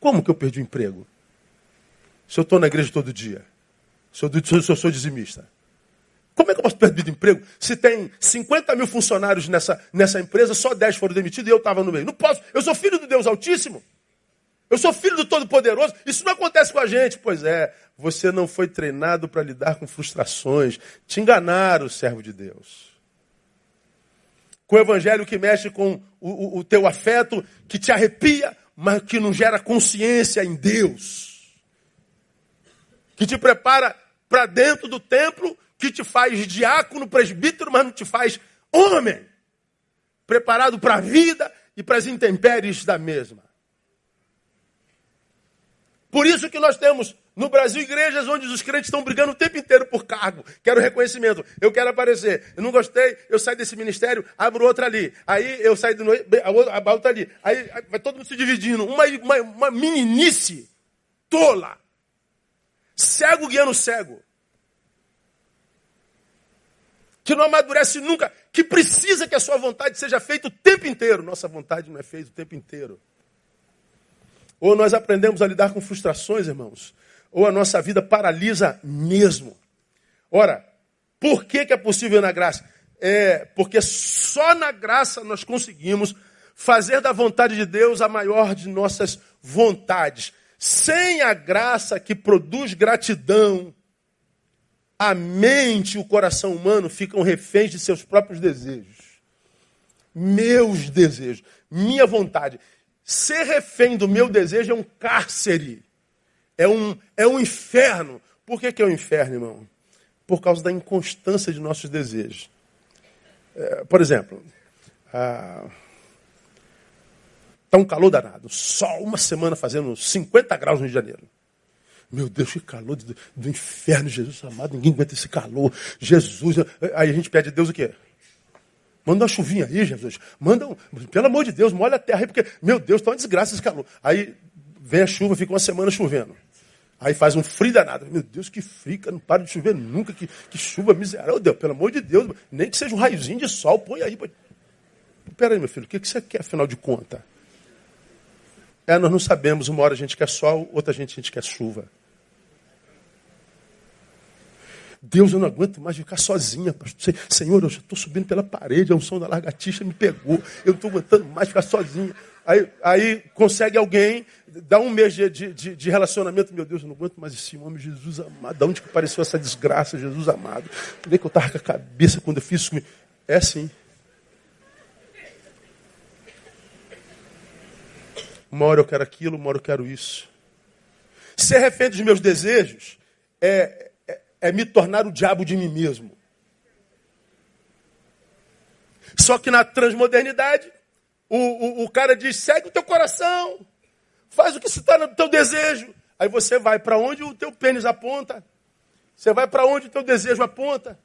Speaker 1: Como que eu perdi o emprego? Se eu estou na igreja todo dia. Se eu, se eu sou dizimista. Como é que eu posso perder o emprego se tem 50 mil funcionários nessa, nessa empresa, só 10 foram demitidos e eu estava no meio? Não posso. Eu sou filho do Deus Altíssimo. Eu sou filho do Todo-Poderoso. Isso não acontece com a gente. Pois é, você não foi treinado para lidar com frustrações. Te enganaram, servo de Deus. Com o evangelho que mexe com o, o, o teu afeto, que te arrepia, mas que não gera consciência em Deus. Que te prepara para dentro do templo, que te faz diácono, presbítero, mas não te faz homem. Preparado para a vida e para as intempéries da mesma. Por isso que nós temos no Brasil igrejas onde os crentes estão brigando o tempo inteiro por cargo. Quero reconhecimento, eu quero aparecer. Eu não gostei, eu saio desse ministério, abro outra ali. Aí eu saio de noite, a outra ali. Aí vai todo mundo se dividindo. Uma, uma, uma meninice tola. Cego guiando cego. Que não amadurece nunca. Que precisa que a sua vontade seja feita o tempo inteiro. Nossa vontade não é feita o tempo inteiro. Ou nós aprendemos a lidar com frustrações, irmãos, ou a nossa vida paralisa mesmo. Ora, por que, que é possível na graça? É porque só na graça nós conseguimos fazer da vontade de Deus a maior de nossas vontades. Sem a graça que produz gratidão, a mente e o coração humano ficam reféns de seus próprios desejos. Meus desejos, minha vontade. Ser refém do meu desejo é um cárcere, é um, é um inferno. Por que, que é um inferno, irmão? Por causa da inconstância de nossos desejos. É, por exemplo, Está um calor danado. Só uma semana fazendo 50 graus no Rio de Janeiro. Meu Deus, que calor do, do inferno, Jesus amado. Ninguém aguenta esse calor. Jesus. Aí a gente pede a Deus o quê? Manda uma chuvinha aí, Jesus. Manda, um, pelo amor de Deus, molha a terra aí, porque, meu Deus, está uma desgraça esse calor. Aí vem a chuva, fica uma semana chovendo. Aí faz um frio danado. Meu Deus, que frio, não para de chover nunca. Que, que chuva miserável. Deus, pelo amor de Deus, nem que seja um raiozinho de sol, põe aí. Peraí, meu filho, o que, que você quer, afinal de contas? É, nós não sabemos. Uma hora a gente quer sol, outra gente, a gente quer chuva. Deus, eu não aguento mais ficar sozinha. Senhor, eu já estou subindo pela parede, a unção da largatixa me pegou. Eu não estou aguentando mais ficar sozinha. Aí, aí consegue alguém, dá um mês de, de, de, relacionamento. Meu Deus, eu não aguento mais esse homem, Jesus amado. De onde que apareceu essa desgraça, Jesus amado? Vê que eu estava com a cabeça quando eu fiz isso. É assim. Uma hora eu quero aquilo, uma hora eu quero isso. Ser refém dos meus desejos é, é, é me tornar o diabo de mim mesmo. Só que na transmodernidade, o, o, o cara diz: segue o teu coração, faz o que está no teu desejo. Aí você vai para onde o teu pênis aponta, você vai para onde o teu desejo aponta.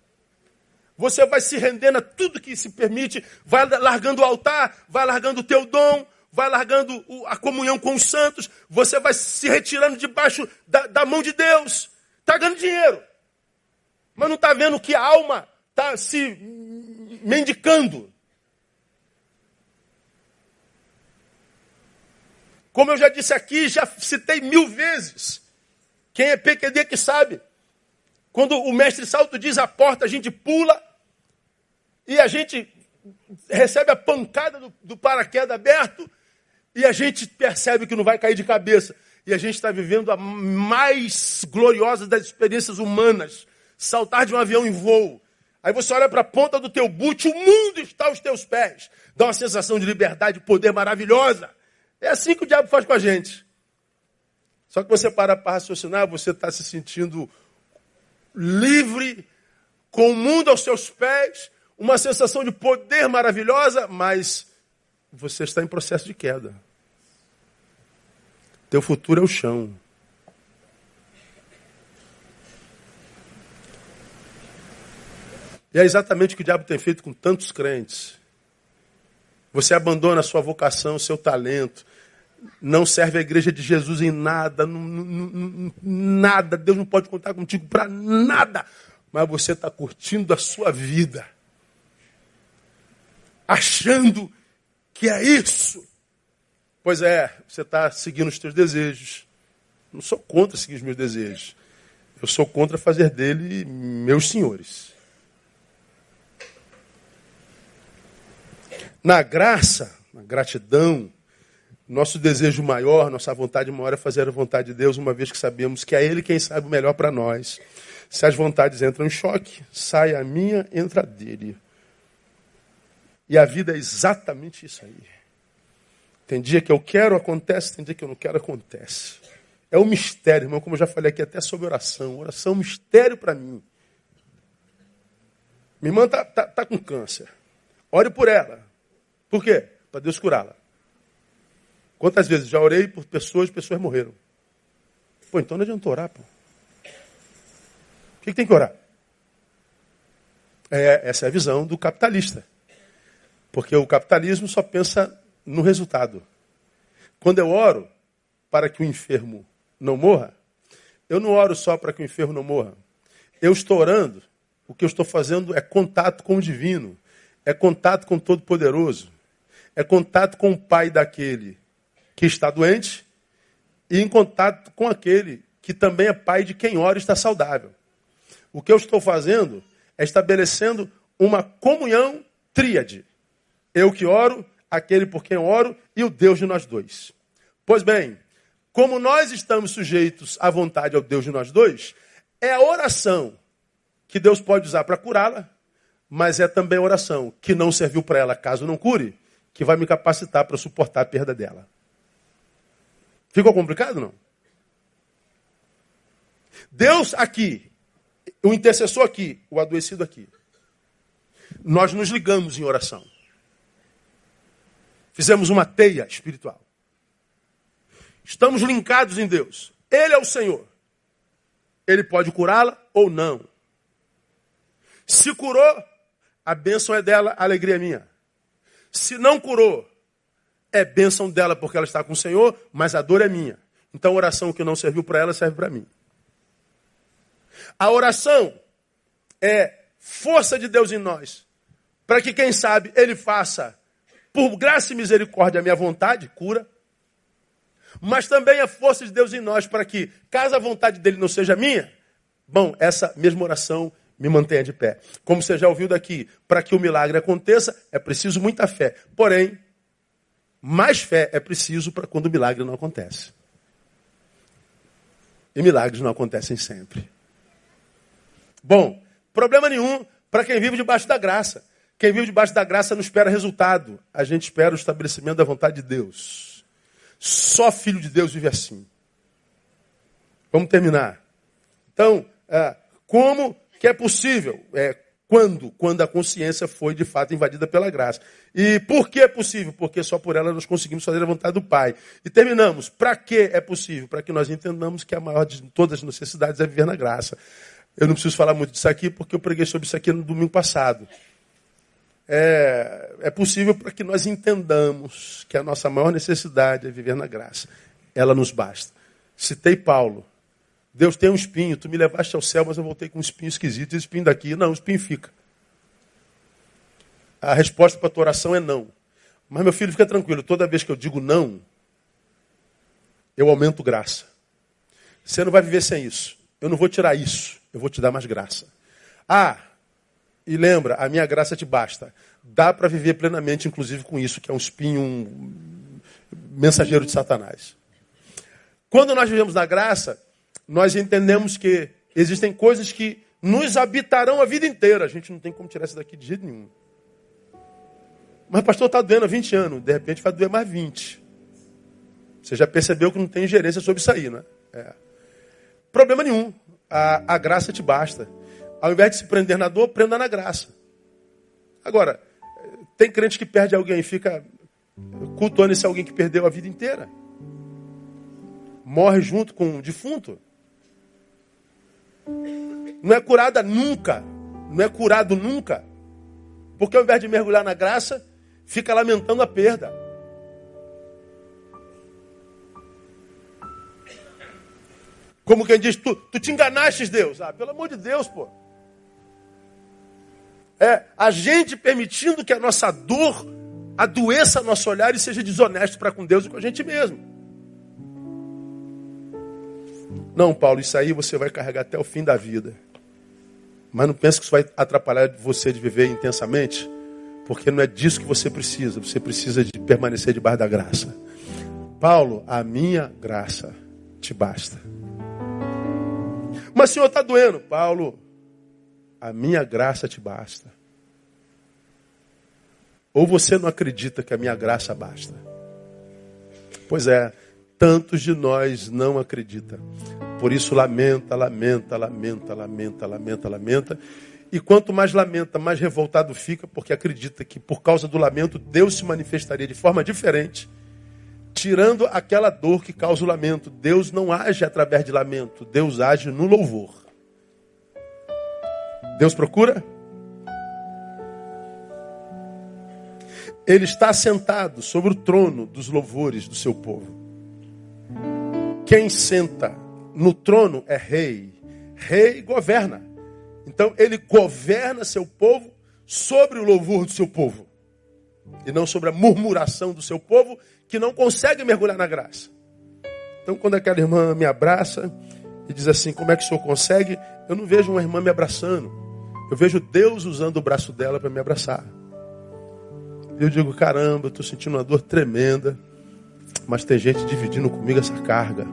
Speaker 1: Você vai se rendendo a tudo que se permite, vai largando o altar, vai largando o teu dom, vai largando a comunhão com os santos, você vai se retirando debaixo da, da mão de Deus. Está ganhando dinheiro. Mas não está vendo que a alma está se mendicando. Como eu já disse aqui, já citei mil vezes. Quem é PQD que sabe. Quando o mestre Salto diz a porta, a gente pula e a gente recebe a pancada do, do paraquedas aberto e a gente percebe que não vai cair de cabeça. E a gente está vivendo a mais gloriosa das experiências humanas. Saltar de um avião em voo. Aí você olha para a ponta do teu boot, o mundo está aos teus pés. Dá uma sensação de liberdade e poder maravilhosa. É assim que o diabo faz com a gente. Só que você para para raciocinar, você está se sentindo livre, com o mundo aos seus pés, uma sensação de poder maravilhosa, mas você está em processo de queda. Teu futuro é o chão. E é exatamente o que o diabo tem feito com tantos crentes. Você abandona a sua vocação, o seu talento, não serve a igreja de Jesus em nada, nada. Deus não pode contar contigo para nada. Mas você está curtindo a sua vida, achando que é isso. Pois é, você está seguindo os teus desejos. Não sou contra seguir os meus desejos. Eu sou contra fazer dele meus senhores. Na graça, na gratidão, nosso desejo maior, nossa vontade maior é fazer a vontade de Deus, uma vez que sabemos que é Ele quem sabe o melhor para nós. Se as vontades entram em choque, sai a minha, entra a dele. E a vida é exatamente isso aí. Tem dia que eu quero, acontece, tem dia que eu não quero, acontece. É um mistério, irmão, como eu já falei aqui até sobre oração. Oração é um mistério para mim. Minha irmã está tá, tá com câncer. Ore por ela. Por quê? Para Deus curá-la. Quantas vezes já orei por pessoas e pessoas morreram? Pô, então não adianta orar, pô. O que, que tem que orar? É, essa é a visão do capitalista. Porque o capitalismo só pensa no resultado. Quando eu oro para que o enfermo não morra, eu não oro só para que o enfermo não morra. Eu estou orando, o que eu estou fazendo é contato com o divino, é contato com o Todo-Poderoso, é contato com o Pai daquele que está doente e em contato com aquele que também é pai de quem ora e está saudável. O que eu estou fazendo é estabelecendo uma comunhão tríade. Eu que oro, aquele por quem oro e o Deus de nós dois. Pois bem, como nós estamos sujeitos à vontade ao Deus de nós dois, é a oração que Deus pode usar para curá-la, mas é também a oração que não serviu para ela caso não cure, que vai me capacitar para suportar a perda dela. Ficou complicado não? Deus aqui, o intercessor aqui, o adoecido aqui. Nós nos ligamos em oração. Fizemos uma teia espiritual. Estamos linkados em Deus. Ele é o Senhor. Ele pode curá-la ou não. Se curou, a bênção é dela, a alegria é minha. Se não curou, é bênção dela porque ela está com o Senhor, mas a dor é minha. Então a oração que não serviu para ela serve para mim. A oração é força de Deus em nós, para que, quem sabe, Ele faça, por graça e misericórdia, a minha vontade, cura, mas também a força de Deus em nós, para que, caso a vontade dele não seja minha, bom, essa mesma oração me mantenha de pé. Como você já ouviu daqui, para que o milagre aconteça, é preciso muita fé. Porém, mais fé é preciso para quando o milagre não acontece. E milagres não acontecem sempre. Bom, problema nenhum para quem vive debaixo da graça. Quem vive debaixo da graça não espera resultado. A gente espera o estabelecimento da vontade de Deus. Só filho de Deus vive assim. Vamos terminar. Então, é, como que é possível? É, quando? Quando a consciência foi de fato invadida pela graça. E por que é possível? Porque só por ela nós conseguimos fazer a vontade do Pai. E terminamos. Para que é possível? Para que nós entendamos que a maior de todas as necessidades é viver na graça. Eu não preciso falar muito disso aqui porque eu preguei sobre isso aqui no domingo passado. É, é possível para que nós entendamos que a nossa maior necessidade é viver na graça. Ela nos basta. Citei Paulo. Deus tem um espinho, tu me levaste ao céu, mas eu voltei com um espinho esquisito. Esse espinho daqui, não, o espinho fica. A resposta para a tua oração é não. Mas meu filho, fica tranquilo, toda vez que eu digo não, eu aumento graça. Você não vai viver sem isso. Eu não vou tirar isso, eu vou te dar mais graça. Ah, e lembra, a minha graça te basta. Dá para viver plenamente, inclusive com isso, que é um espinho um mensageiro de Satanás. Quando nós vivemos na graça, nós entendemos que existem coisas que nos habitarão a vida inteira. A gente não tem como tirar isso daqui de jeito nenhum. Mas pastor está doendo há 20 anos, de repente vai doer mais 20. Você já percebeu que não tem gerência sobre isso aí, né? É. Problema nenhum. A, a graça te basta. Ao invés de se prender na dor, prenda na graça. Agora, tem crente que perde alguém e fica cultuando esse alguém que perdeu a vida inteira. Morre junto com o defunto. Não é curada nunca. Não é curado nunca. Porque ao invés de mergulhar na graça, fica lamentando a perda. Como quem diz, tu, tu te enganaste, Deus. Ah, pelo amor de Deus, pô. É a gente permitindo que a nossa dor adoeça nosso olhar e seja desonesto para com Deus e com a gente mesmo. Não, Paulo, isso aí você vai carregar até o fim da vida. Mas não pense que isso vai atrapalhar você de viver intensamente, porque não é disso que você precisa. Você precisa de permanecer debaixo da graça. Paulo, a minha graça te basta. Mas Senhor, está doendo. Paulo, a minha graça te basta. Ou você não acredita que a minha graça basta? Pois é, tantos de nós não acreditam. Por isso lamenta, lamenta, lamenta, lamenta, lamenta, lamenta. E quanto mais lamenta, mais revoltado fica, porque acredita que por causa do lamento Deus se manifestaria de forma diferente, tirando aquela dor que causa o lamento. Deus não age através de lamento, Deus age no louvor. Deus procura? Ele está sentado sobre o trono dos louvores do seu povo. Quem senta no trono é rei. Rei governa. Então ele governa seu povo sobre o louvor do seu povo. E não sobre a murmuração do seu povo que não consegue mergulhar na graça. Então quando aquela irmã me abraça e diz assim, como é que o senhor consegue? Eu não vejo uma irmã me abraçando. Eu vejo Deus usando o braço dela para me abraçar. Eu digo, caramba, estou sentindo uma dor tremenda, mas tem gente dividindo comigo essa carga.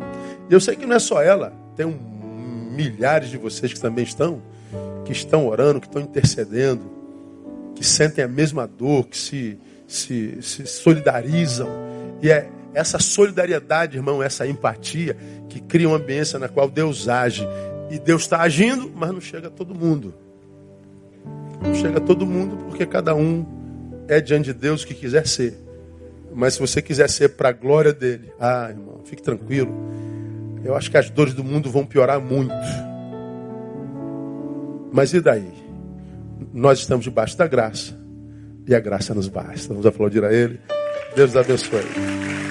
Speaker 1: Eu sei que não é só ela, tem um, milhares de vocês que também estão, que estão orando, que estão intercedendo, que sentem a mesma dor, que se, se, se solidarizam. E é essa solidariedade, irmão, essa empatia, que cria uma ambiência na qual Deus age. E Deus está agindo, mas não chega a todo mundo. Não chega a todo mundo porque cada um é diante de Deus o que quiser ser. Mas se você quiser ser para a glória dele, ah, irmão, fique tranquilo. Eu acho que as dores do mundo vão piorar muito. Mas e daí? Nós estamos debaixo da graça. E a graça nos basta. Vamos aplaudir a ele. Deus abençoe.